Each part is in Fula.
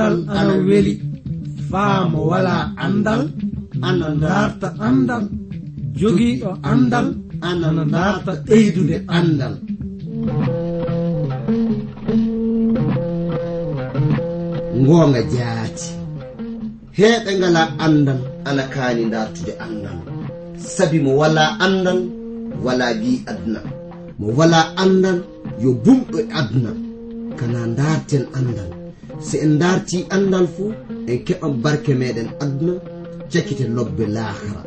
andal ana weli. Faamo wala andal ana darta andal. Jogiiɗo andal ana darta ɓeydude andal. Ngoonga jaati. Heeɓe ngala andal ana kaani dartude andal. Sabi mo wala andal wala bi aduna. Mo wala andal yo bumɗo aduna. Kana darten andal. so en darti andal fuu en keɓan barke meɗen aduna cakkite lobbe lahara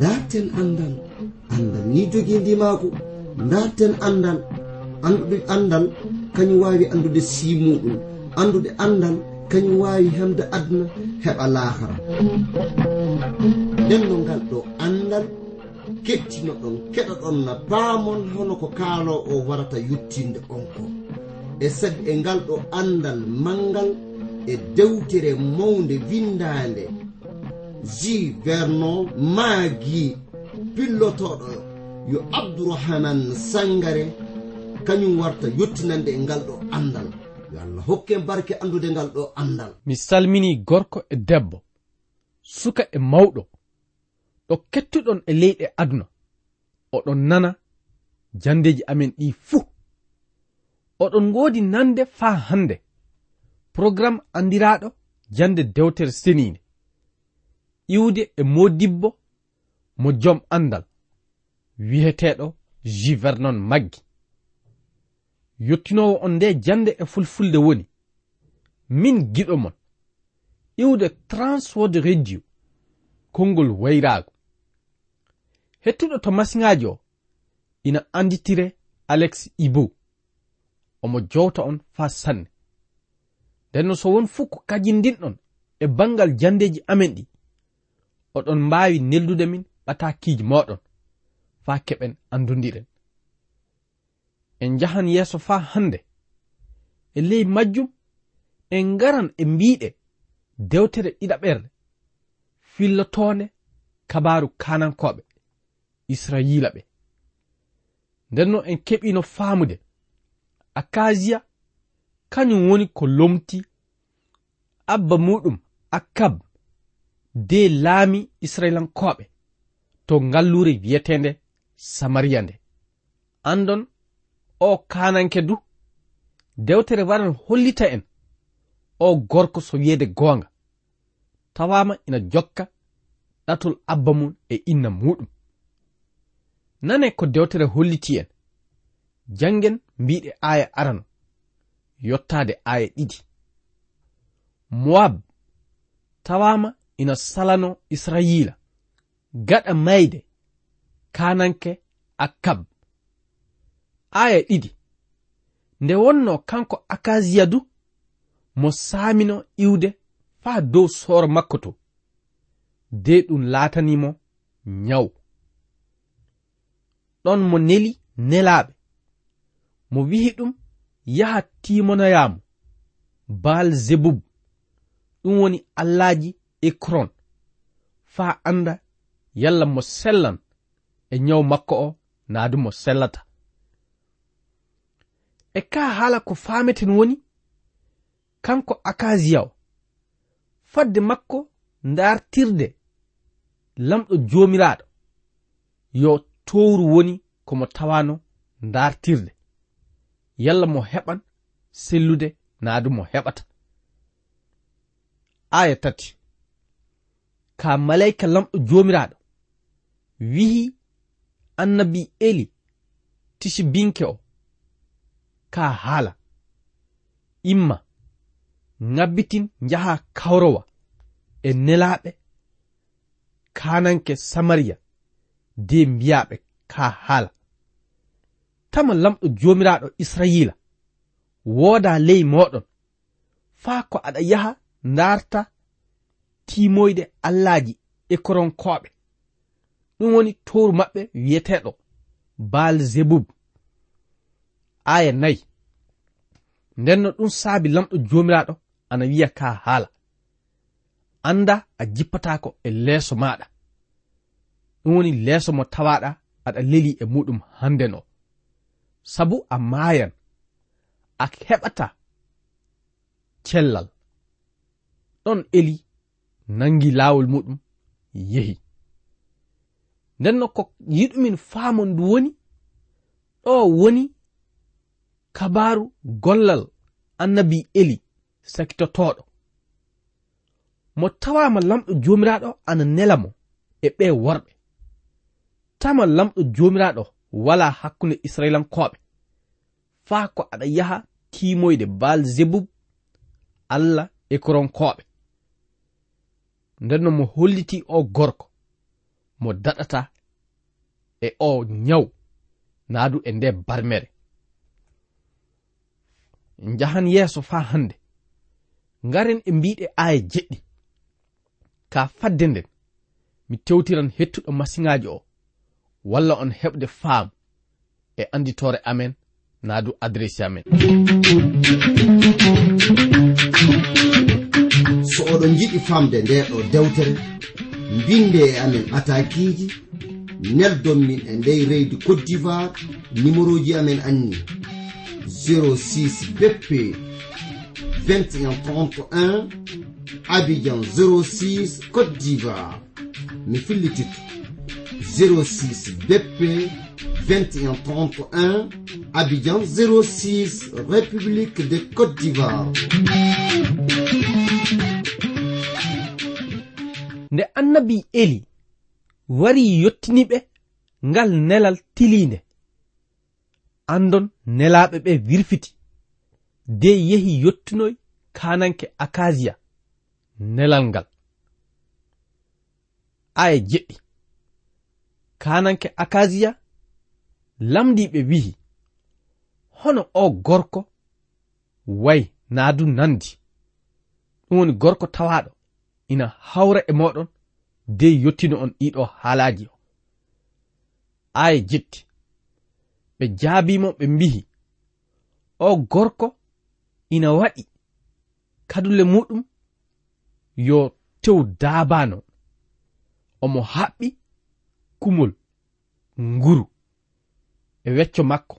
darten andal andal ni jogii ndi darten andal anduɗe andal kañum wawi andude simuɗum. Andude andal kañum wawi hemde aduna heɓa lahara nden no ngal ɗo andal kettino ɗon keɗa ɗon na paamon hono ko kaalo o warata yuttinde on ko. e sabi e ngal ɗo andal mangal e dewtere mawde windande ji verno maagi pillotoɗo yo abdourahaman sangare kañum warta yottinande e ngal ɗo andal yo allah hokke barke andude ngal ɗo andal mi salmini gorko e debbo suka e mawɗo ɗo kettuɗon e leyɗe aduna. Oɗon nana jandeji amen ɗi fuu. oɗon ngoodi nande faa hande programme andiraɗo jande dewtere seniinde iwde e modibbo mo joom andal wiyeteeɗo jivernon maggi. Yottinowo on nde jande e fulfulde woni. Min giɗo mon. Iwde transword radio konngol wayraago. Hettuɗo to masiŋaaji o ina anditire alex ibou omo jowta on faa sanne. Ndenno so won fuu ko kajindinɗon e bangal jandeji amen ɗi oɗon mbaawi neldude min ɓatakiiji moɗon faa keɓen andundiren en njahan yeeso faa hannde e ley majjum en ngaran e mbiɗe dewtere ɗiɗaɓerde fillotoonde kabaaru kanankoɓe israyila ɓe. Ndenno en keɓino faamude akasiya kañum woni ko lomti. Abba muɗum akab de laami israilankoɓe to ngallure wiyetende samariya nde. Andon o kananke du dewtere waran hollita en o gorko so wiyede goonga. Tawama ina jokka ɗatol abba mum e inna muɗum. Nane ko dewtere holliti en janngen mbiɗe aya arano yottade aya ɗiɗi. Mowab tawama ina salano israyila gaɗa mayde kananke akab aya ɗiɗi. Nde wonno kanko akasiya du mo saamino iwde faa dow sooro makko to. De ɗum laatanimo nyawu. Ɗon mo neli nelaaɓe. mo wihi ɗum yaha timonoyamo baal zebub. Ɗum woni allaji ekron. Faa anda yalla mo sellan e nyawu makko o naadu mo sellata. E ka haala ko faameten woni kanko akasiya o. Fadde makko ndartirde lamɗo jomiraɗo yo towru woni komo tawano ndartirde yalla mo heɓan sellude naadu mo heɓata. Aya tati. Ka malayka lamɗo jomiraɗo wihi annabi eli tishibinke o. Ka haala. Imma ngabbitin njaha kawrowa e nelaɓe kananke samariya de mbiyaɓe ka haala. tama lamɗo jomiraɗo israila. Wooda ley moɗon. Faa ko aɗa yaha ndarta timoyde allaji e koronkoɓe ɗum woni toru maɓɓe wiyeteɗo baal zebub. Aya nayi. Ndenno ɗum saabi lamɗo jomiraɗo ana wiya ka haala. Anda a jippatako e leeso maɗa ɗum woni leeso mo tawaɗa aɗa leli e muɗum hande o sabu a maayan a heɓata cellal. Ɗon eli nangi laawol muɗum yehi. Nden no ko yiɗumin faamo ndu woni ɗo woni kabaru gollal annabi eli sakitotoɗo mo tawama lamɗo jomiraɗo ana nela mo e ɓe worɓe. Tama lamɗo jomiraɗo wala hakkunde israilankoɓe faa ko aɗa yaha timoyde baal zebub allah e koronkoɓe ndenno mo holliti o gorko mo daɗata e o nyaw naadu e nde barmere. Njahan yeeso faa hannde. Ngaren e mbiɗe aaya jeɗɗi. Ka fadde nden mi tewtiran hettuɗo masiŋaaji o. walla on heɓde faam e anditore amen naa du adressi amen. So oɗon jiɗi famde nde ɗo dewtere mbinde e amen atakiji neldon min e ndey reydi cote d'ivoire numéro ji amen anni 06 bp 2131 abidjan 06 cote d'ivoire. Mi fillititto 06 BP 2131 Abidjan 06 République de Côte d'Ivoire. Nde annabi eli wari yottiniɓe ngal nelal tilinde andon nelaɓe ɓe wirfiti de yehi yottinoy kananke akasiya nelal ngal. Aye jeɗɗi. kananke akasiya lamdiɓe wi'i hono o gorko wayi naadu nandi. Ɗum woni gorko tawaɗo ina hawra e moɗon de yottino on ɗiɗo haalaji o. Aya jetti ɓe jaabimo ɓe mbihi o gorko ina waɗi kadule muɗum yo tew daabano omo haɓɓi kumol nguru e wecco makko.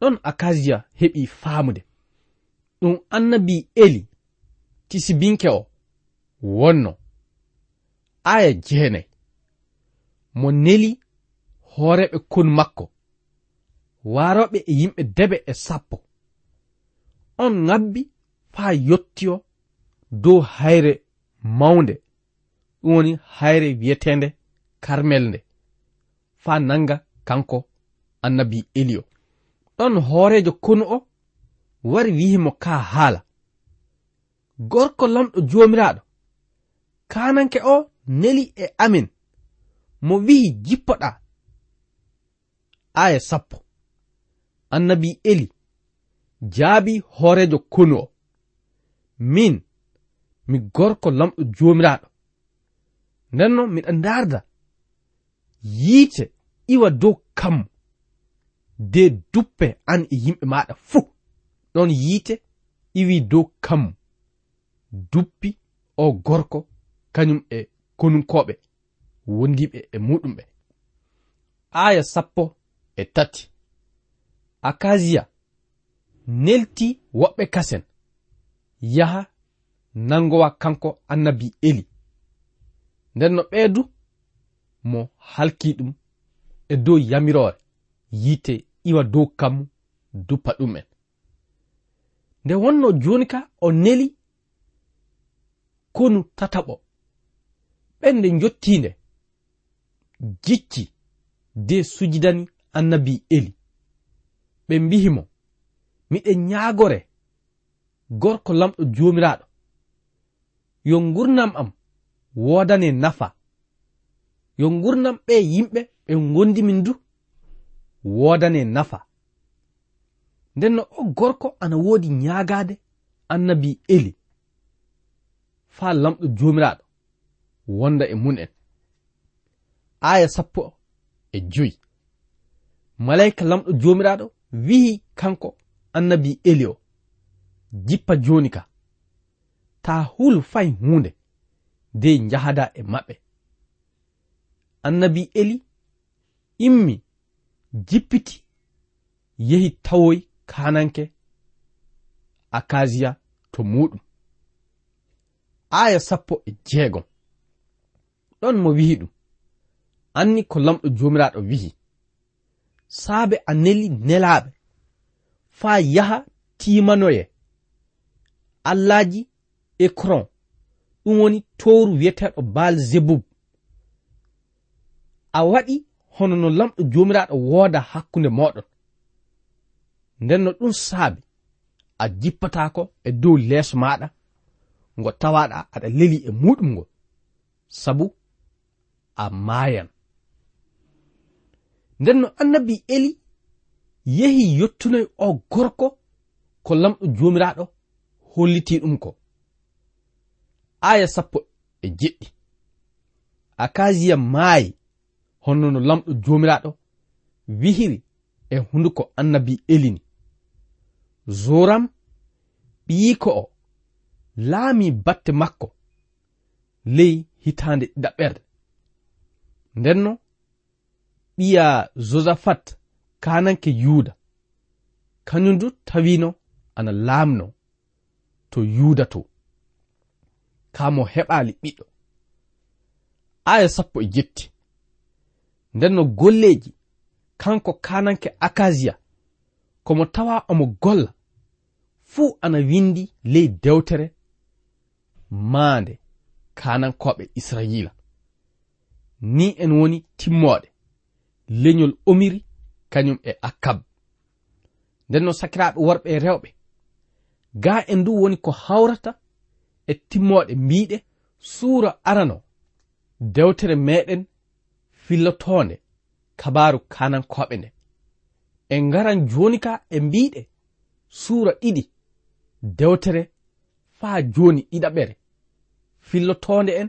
Ɗon akasia heɓi faamude. Ɗum annabi eli tisibinke o wonno. Aya jeenay mo neli hooreɓe kon makko. Waaroɓe e yimɓe debe e sappo. On ŋabbi faa yettiyo dow hayre mawnde. Ɗum woni hayre wiyetende karmel nde. Faa nanga kanko annabi eli ɗon hoorejo konu o wari wihimo ka haala. Gorko lamɗo joomiraaɗo kananke o neli e amin. Mo wihi jippoɗa. Aya sappo. Annabi eli jaabi hoorejo konu o min mi gorko lamɗo joomiraaɗo. Ndenno miɗa ndaarda yiite iwa dow kam de duppe an e yimɓe maɗa fuu. Ɗon yiite iwi dow kam duppi o gorko kañum e konunkoɓe wondiɓe e muɗum ɓe aya sappo e tati. Akasiya nelti woɓɓe kasen yaha nangowa kanko annabi eli. Nden no ɓeedu mo halki ɗum e dow yamirore. Yiite iwa dow kammu duppa ɗum'en. Nde wonno joni ka o neli konu tataɓo. Ɓende jottinde jicci de sujidani annabi eli. Ɓe mbihimo miɗen ñaagore gorko lamɗo jomiraɗo. Yo gurnam am wodane nafa. yo gurnam ɓe yimɓe ɓe gondimin du. Wodane nafa. Nden no o gorko ana woodi ñaagaade annabi eli. Faa lamɗo joomiraaɗo wonda e mun en. Aya sappo e joyi. Malayika lamɗo joomiraaɗo wi'i kanko annabi eli o. Jippa jooni ka. Taa hul fay huunde de njahada e maɓɓe. annabi eli immi jippiti yehi tawoy kananke akasiya to muɗum. Aya sappo e jeegom. Ɗon mo wihi ɗum. Anni ko lamɗo jomiraɗo wihi. Saabe a neli nelaɓe faa yaha timanoye allaji e ɗum woni towru wiyeteɗo baal zebub. a waɗi hono no lamɗo jomiraɗo wooda hakkunde moɗon. Nden no ɗum saabi a jippatako e dow leeso maɗa ngo tawaɗa aɗa leli e muɗum ngo sabu a maayan. Nden no annabi eli yehi yettunoy o gorko ko lamɗo jomiraɗo holliti ɗum ko. Aya sappo e jeɗɗi. Akasiya maayi honno no lamɗo jomiraɗo wihiri e hunduko annabi elini. Zoram ɓiyiko o laami batte makko ley hitande ɗiɗaɓɓerde ndenno ɓiya josaphat kananke yuuda kañum du tawino ana laamno to yuuda to kamo heɓaali ɓiɗɗo. Aya sappo e jetti. nden no golleji kanko kananke akasia komo tawa omo golla. Fuu ana windi ley dewtere maande kanankoɓe israila ni en woni timmoɗe leñol omiri kañum e akkab. Nden no sakiraɓe worɓe e rewɓe. Ga en du woni ko hawrata e timmoɗe mbiɗe suura arano. Dewtere meɗen fillotonde kabaru kanankoɓe nde. En garan joni ka e mbiɗe suura ɗiɗi dewtere faa joni ɗiɗaɓere. Fillotonde en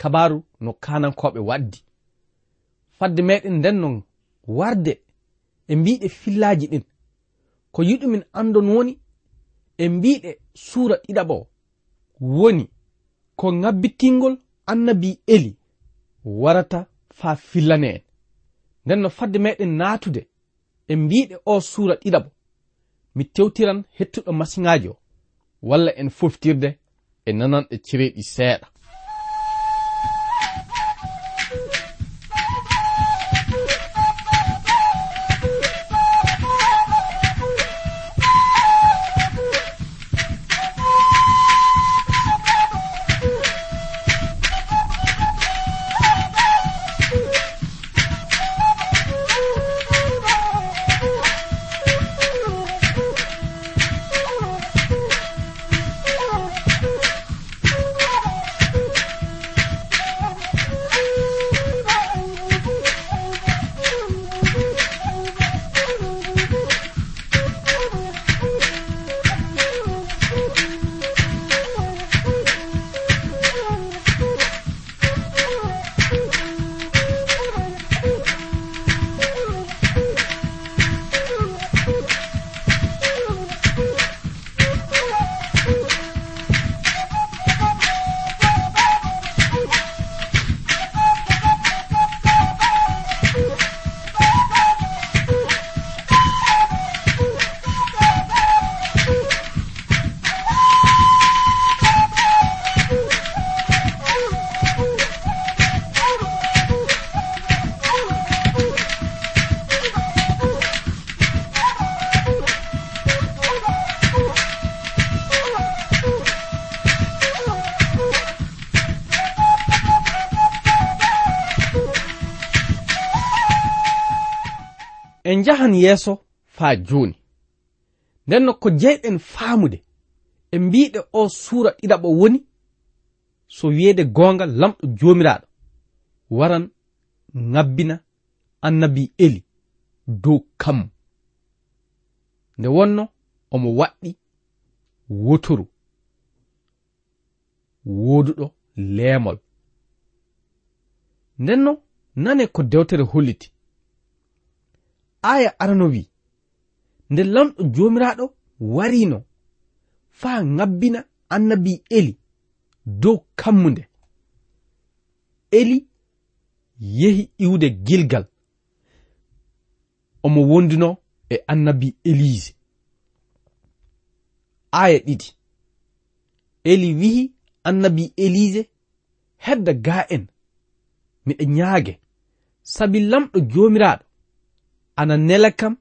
kabaru no kanankoɓe waddi. Fadde meɗen nden no warde e mbiɗe fillaji ɗin. Ko yiɗumin andon woni e mbiɗe suura ɗiɗaɓo woni ko ngabbitingol annabi eli warata faa fillane en nden no fadde meɗen naatude e mbiɗe o suura ɗiɗabo mi tewtiran hettuɗo masiŋaji o walla en foftirde e nananɗe cereeɗi seeɗa. yahan yeeso faa jooni. Nden no ko jeyɗen faamude e mbiɗe o suura ɗiɗaɓo woni so wiyeede goonga lamɗo joomiraaɗo waran ŋabbina annabi eli dow kammu. Nde wonno omo waɗɗi wotoru wooduɗo leemol. Ndenno nane ko dewtere holliti. aya arano wi nde lamɗo jomiraɗo warino faa ŋabbina annabi eli dow kammunde. Eli yehi iwde gilgal. Omo wondino e annabi elise aya ɗiɗi. Eli wihi annabi elise hedda ga en miɗa ñaage sabi lamɗo jomiraɗo ana nela kam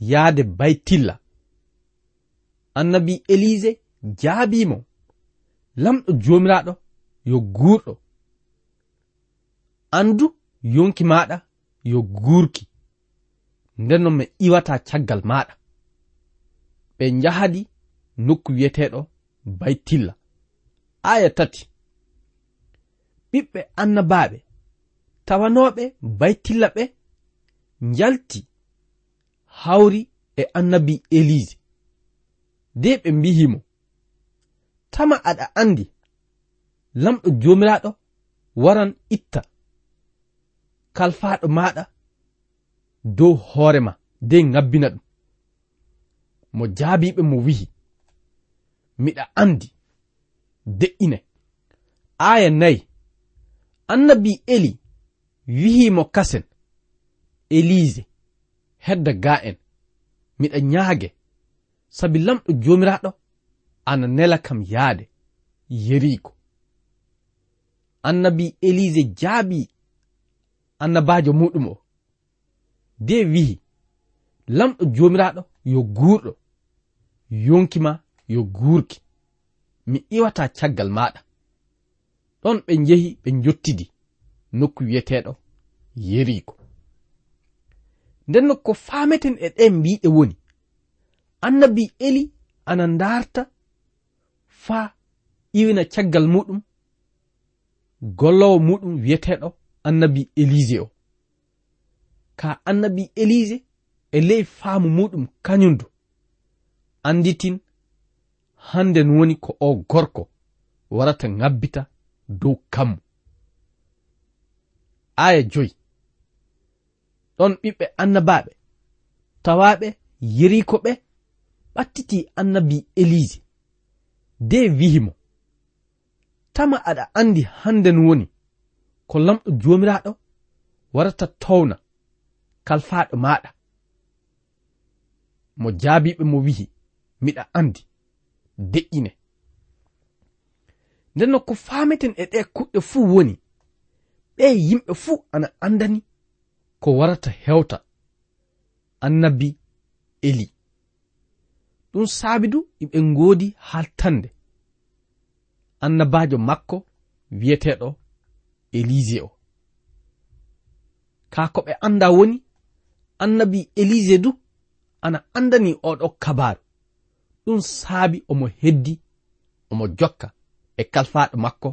yahde baytilla. Annabi elise jaabimo lamɗo jomiraɗo yo guurɗo. Andu yonki maɗa yo guurki. Nden noon mi iwata caggal maɗa ɓe jahadi nokku wiyeteɗo baytilla. Aya tati. Ɓiɓɓe annabaɓe tawanoɓe baytilla ɓe njalti hawri e annabi elise de ɓe mbihimo tama aɗa andi lamɗo jomiraɗo waran itta kalfaɗo maɗa dow hoorema de ngabbina ɗum. Mo jaabiɓe mo wihi miɗa andi de'ine. Aya nayi annabi eli wihimo kasen elise hedda ga en miɗa ñaage sabi lamɗo jomiraɗo ana nela kam yaade. Yeriko annabi elise jaabi annabajo muɗum o. De wihi lamɗo jomiraɗo yo guurɗo yonkima yo guurki. Mi iwata caggal maɗa ɗon ɓe jehi ɓe jottidi nokku wiyeteɗo yeriko ndenno ko fameten e ɗe mbiɗe woni. Annabi eli ana darta fa iwina caggal muɗum gollowo muɗum wiyeteɗo annabi elise o. Ka annabi elise e ley faamu muɗum kañumdu anditin hannden woni ko o gorko warata ngabbita dow kammu. Aya joyi. ɗon ɓiɓɓe annabaɓe. Tawaɓe yeriko ɓe ɓattiti annabi elise de wihimo tama aɗa andi hande hannden woni. Ko lamɗo jomiraɗo warata towna kalfaɗo maɗa. Mo jaabiɓe mo wihi miɗa andi deƴƴine. Ndenno ko fameten e ɗe kuɗɗe fuu woni ɓe yimɓe fuu ana andani ko warata hewta. Annabi eli. Ɗum saabi du iɓe ngoodi haltande annabajo makko wiyeteɗo elise o. Ka ko ɓe anda woni annabi elise du ana andani oɗo kabaru ɗum saabi omo heddi omo jokka e kalfaɗo makko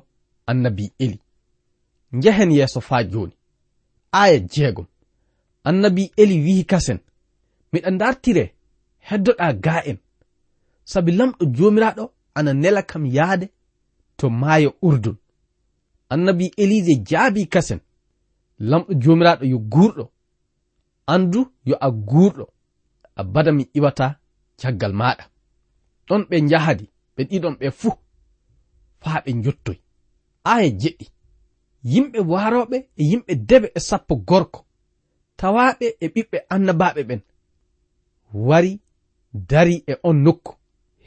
annabi eli. Njehen yeeso faa joni aya jeegom. annabi eli wihi kasen miɗa dartire heddoɗa ga en sabi lamɗo jomiraɗo ana nela kam yaade to maayo urdun. Annabi elise jaabi kasen lamɗo jomiraɗo yo gurɗo andu yo a gurɗo a bada mi iwata caggal maɗa ɗon ɓe jahadi ɓe ɗiɗon ɓe fuu faa ɓe jottoy aya jeɗɗi. Yimɓe waroɓe e yimɓe debe e sappo gorko. tawaɓe e ɓiɓɓe annabaɓe ɓen. Wari dari e on nokku.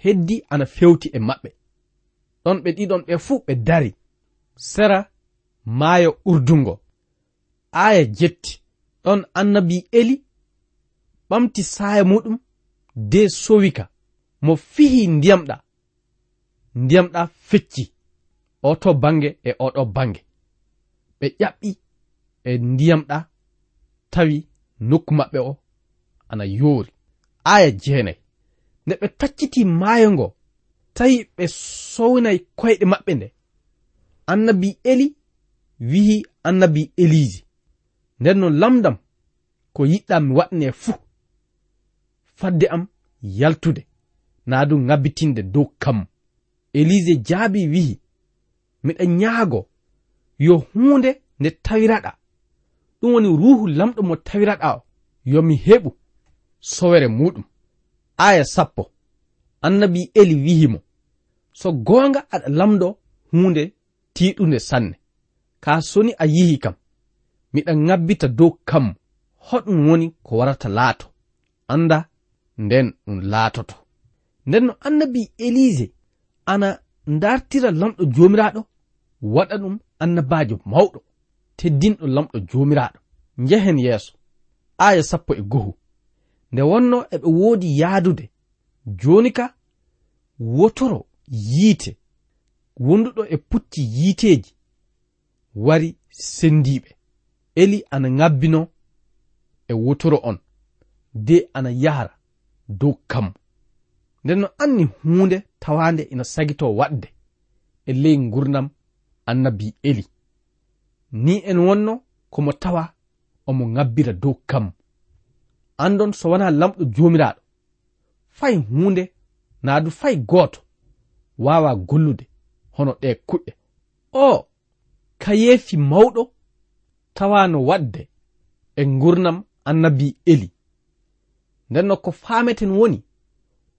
Heddi ana fewti e maɓɓe. Ɗon ɓe ɗiɗon ɓe fuu ɓe dari. Sera maayo urdungo. Aya jetti. Ɗon annabi eli ɓamti saaya muɗum de sowika. Mo fihi ndiyamɗa. Ndiyamɗa fecci. Oto bange e oɗo bange. Ɓe ƴaɓɓi e ndiyamɗa tawi nokku maɓɓe o ana yoori aya jeenayi nde ɓe tacciti maayo ngo tawi ɓe sownayi koyɗe maɓɓe nde. Annabi eli wihi annabi eliji nden no lamdam ko yiɗɗa mi waɗne fuu. Fadde am yaltude. Naa du ŋabbitinde dow kam. Elise jaabi wihi miɗa ñaago yo huunde nde tawiraɗa. ɗum woni ruhu lamɗo mo tawiraɗa yomi heɓu sowere muɗum. Aya sappo. Annabi eli wihimo so goonga aɗa lamɗo hunde tiɗunde sanne. Ka soni a yihi kam miɗa ŋabbita dow kam hoɗum woni ko warata laato. Anda nden ɗum laatoto. Nden no annabi elise ana dartira lamɗo jomiraɗo waɗa ɗum annabajo mawɗo. teddinɗo lamɗo jomiraɗo njehen yeeso aya sappo e gohu nde wonno eɓe woodi yaadude joni ka wotoro yiite wonduɗo e pucci yiiteji wari sendiɓe eli ana ŋabbino e wotoro on de ana yahra dow kammo. Nden no anni hunde tawande ina sagito waɗde e ley gurdam annabi eli. ni en wonno komo tawa omo ŋabbira dow kam. Andon so wona lamɗo jomiraɗo fay hunde naadu fay gooto wawa gollude hono ɗe kuɗɗe. O kayeefi mawɗo tawano wadde e gurnam annabi eli. Ndenno ko faameten woni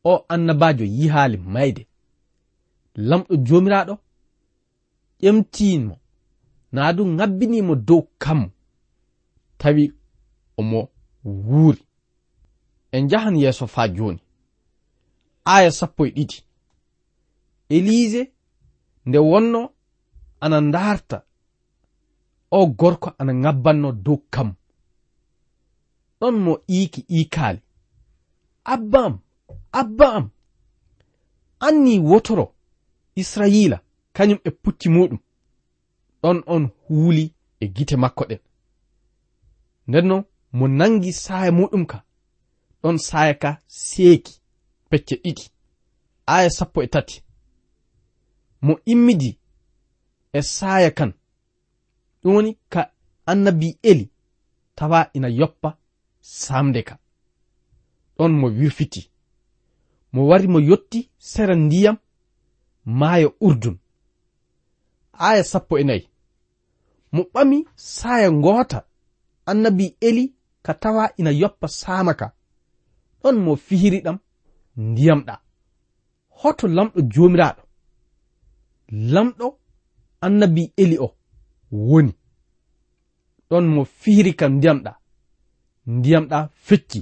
o annabajo yihaali mayde. Lamɗo jomiraɗo ƴemtimo naa du ŋabbinimo dow kam tawi omo wuuri. En njahan yeeso faa jooni. Aya sappo e ɗiɗi. Elise nde wonno ana ndaarta o gorko ana ŋabbanno dow kam. Ɗon mo iiki iikaali. Abba am abba am anni wotoro israila kañum e pucci muɗum ɗon on huuli e gite makko ɗen. Ndenno mo nangi saaya muɗum ka ɗon saaya ka seeki pecce ɗiɗi aya sappo e tati. Mo immidi e saaya kan ɗum woni ka annabi eli tawa ina yoppa samde ka. Ɗon mo wirfiti mo wari mo yotti sera ndiyam maayo urdun. aya sappo e nayi. Mo ɓami saya ngoota. Annabi eli ka tawa ina yoppa saamaka ɗon mo fihiri ɗam ndiyamɗa hoto lamɗo jomiraɗo lamɗo annabi eli o woni. Ɗon mo fihiri kam ndiyamɗa ndiyamɗa fecci.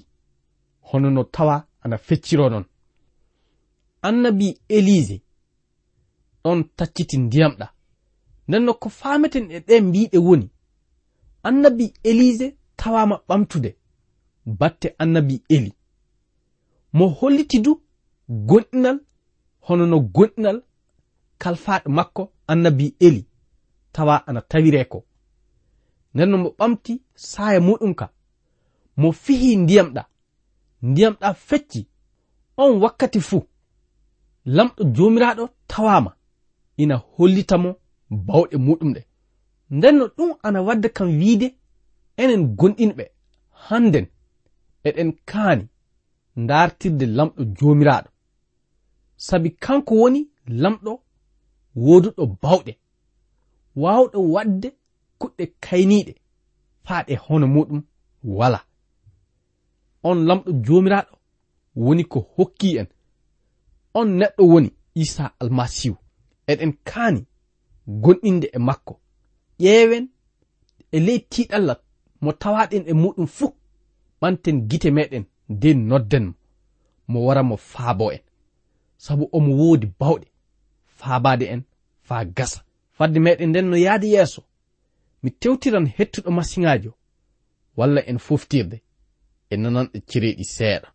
Hono no tawa ana fecciro non. Annabi elise ɗon tacciti ndiyamɗa nden no ko fameten e ɗe mbiɗe woni annabi elise tawama ɓamtude batte annabi eli. Mo holliti du gonɗinal hono no gonɗinal kalfaɗo makko annabi eli tawa ana tawire ko. Nden no mo ɓamti saaya muɗum ka mo fihi ndiyam ɗa ndiyam ɗa fecci on wakkati fuu lamɗo jomiraɗo tawama ina hollitamo bawɗe muɗum ɗe. Nden no ɗum ana wadda kam wiide enen gonɗinɓe hannden eɗen kaani ndartirde lamɗo joomiraaɗo. Sabi kanko woni lamɗo wooduɗo bawɗe waawɗo waɗde kuɗɗe kayniiɗe faa ɗe hono muɗum wala on lamɗo joomiraaɗo woni ko hokki en. On neɗɗo woni isa almasihu eɗen kaani gonɗinde e makko. Ƴeewen e ley tiiɗallat mo tawaɗen e muɗum fuu ɓanten gite meɗen nde nodden mo mo wara mo faabo en sabu omo woodi bawɗe faabade en faa gasa. Fadde meɗen nden no yahdi yeeso. Mi tewtiran hettuɗo masiŋaajo walla en foftirde e nanan e seeɗa.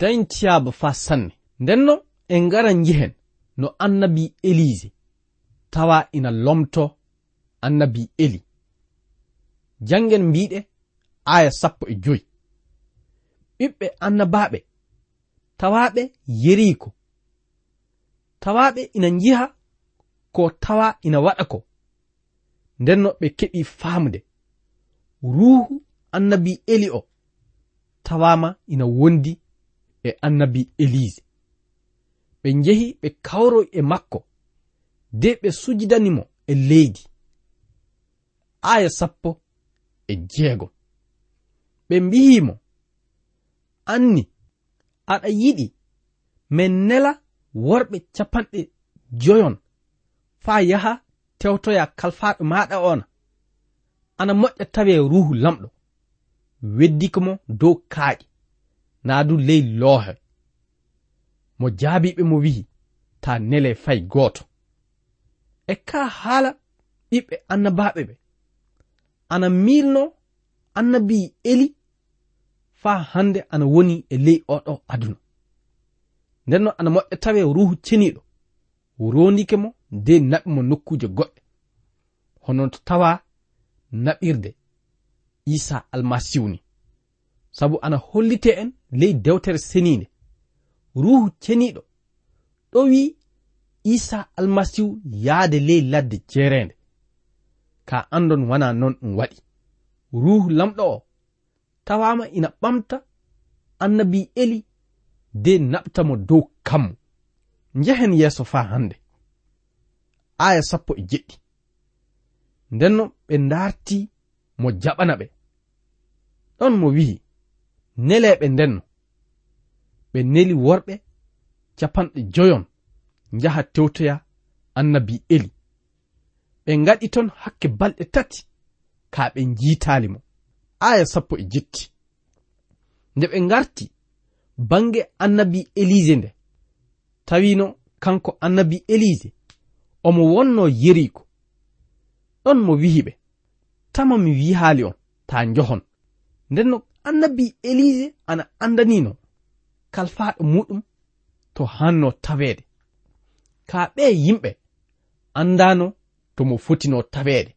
dañciyaaɓe faa sanne. Ndenno en ngara yihen no annabi elise tawa ina lomto annabi eli. Jangen mbiɗe aya sappo e joyi. Ɓiɓɓe annabaɓe tawaɓe yeriko tawaɓe ina jiha ko tawa ina waɗa ko. Ndenno ɓe keɓi famde ruhu annabi eli o tawama ina wondi e annabi elise ɓe njehi ɓe kawro e makko de ɓe sujidanimo e leydi. Aya sappo e jeego. Ɓe mbiyimo anni aɗa yiɗi min nela worɓe capanɗe joyon faa yaha tewtoya kalfaɗo maɗa ona. Ana moƴƴa tawe ruhu lamɗo weddikamo dow kaaƴe. naa du ley loohe. Mo jaabiɓe mo wi'i ta nele fay gooto. E ka haala ɓiɓɓe annabaɓe ɓe. Ana miilno annabi eli faa hannde ana woni e ley oɗo aduna. Ndenno ana moƴƴa tawe ruhu ceniiɗo rondike mo nde naɓi mo nokkuuje goɗɗe. Hono to tawa naɓirde isa almasihu ni. sabu ana hollite en ley dewtere seniinde ruhu ceniiɗo. Ɗo wi isa almasihu yahde ley ladde jeereende ka andon wana non ɗum waɗi. Ruhu lamɗo o tawama ina ɓamta annabi eli de naɓtamo dow kammo njehen yeeso faa hannde. Aya sappo e jeɗɗi. Ndenno ɓe ndaarti mo jaɓana ɓe. Ɗon mo wi'i neleɓe ndenno ɓe neli worɓe capanɗe joyon njaha tewtoya annabi eli. Ɓe gaɗi ton hakke balɗe tati ka ɓe jiitali mo. Aya sappo e jetti nde ɓe garti bange annabi elise nde. Tawino kanko annabi elise omo wonno yeriko. Ɗon mo wihiɓe tama mi wihaali on ta njohon. Ndenno annabi elise ana andanino. Kalfaɗo muɗum to hanno taweede ka ɓe yimɓe andano to mo fotino taweede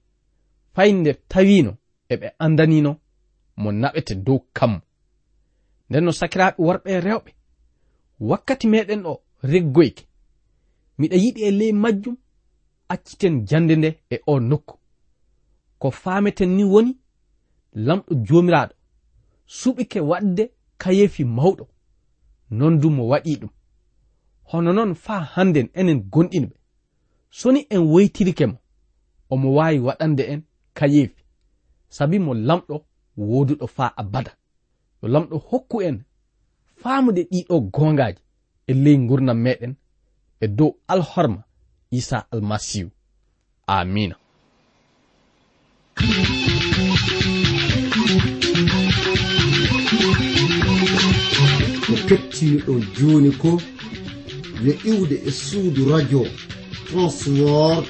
fay nde tawino eɓe andanino mo naɓete dow kammo. Nden no sakiraɓe worɓe rewɓe wakkati meɗen ɗo reggoyke miɗa yiɗi e ley majjum acciten jande nde e o nokku. Ko fameten ni woni lamɗo jomiraɗo suɓike waɗde kayefi mawɗo. Non du mo waɗi ɗum. Hono noon faa hannden enen gonɗinɓe soni en woytirike mo omo waawi waɗande en kayeefi sabi mo lamɗo wooduɗo faa abada. Yo lamɗo hokku en faamude ɗiɗo goongaaji e ley ngurnam meɗen e dow alhorma isa almasihu. Amina. kettiniɗo joni ko yo iwde e suudu radio transword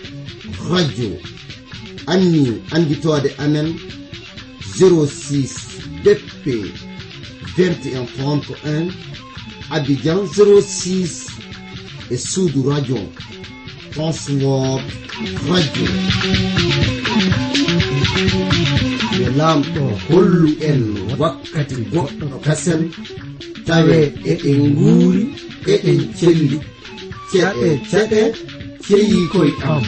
radio. Anni anditode amen 06 dp 2131 abidjan 06 e suudu radio transword radio. Yo lamɗo hollu en wakkati goɗɗo kasen. tawe eɗen nguuri eɗen celli. Ceɗe ceɗe ceyi koye am.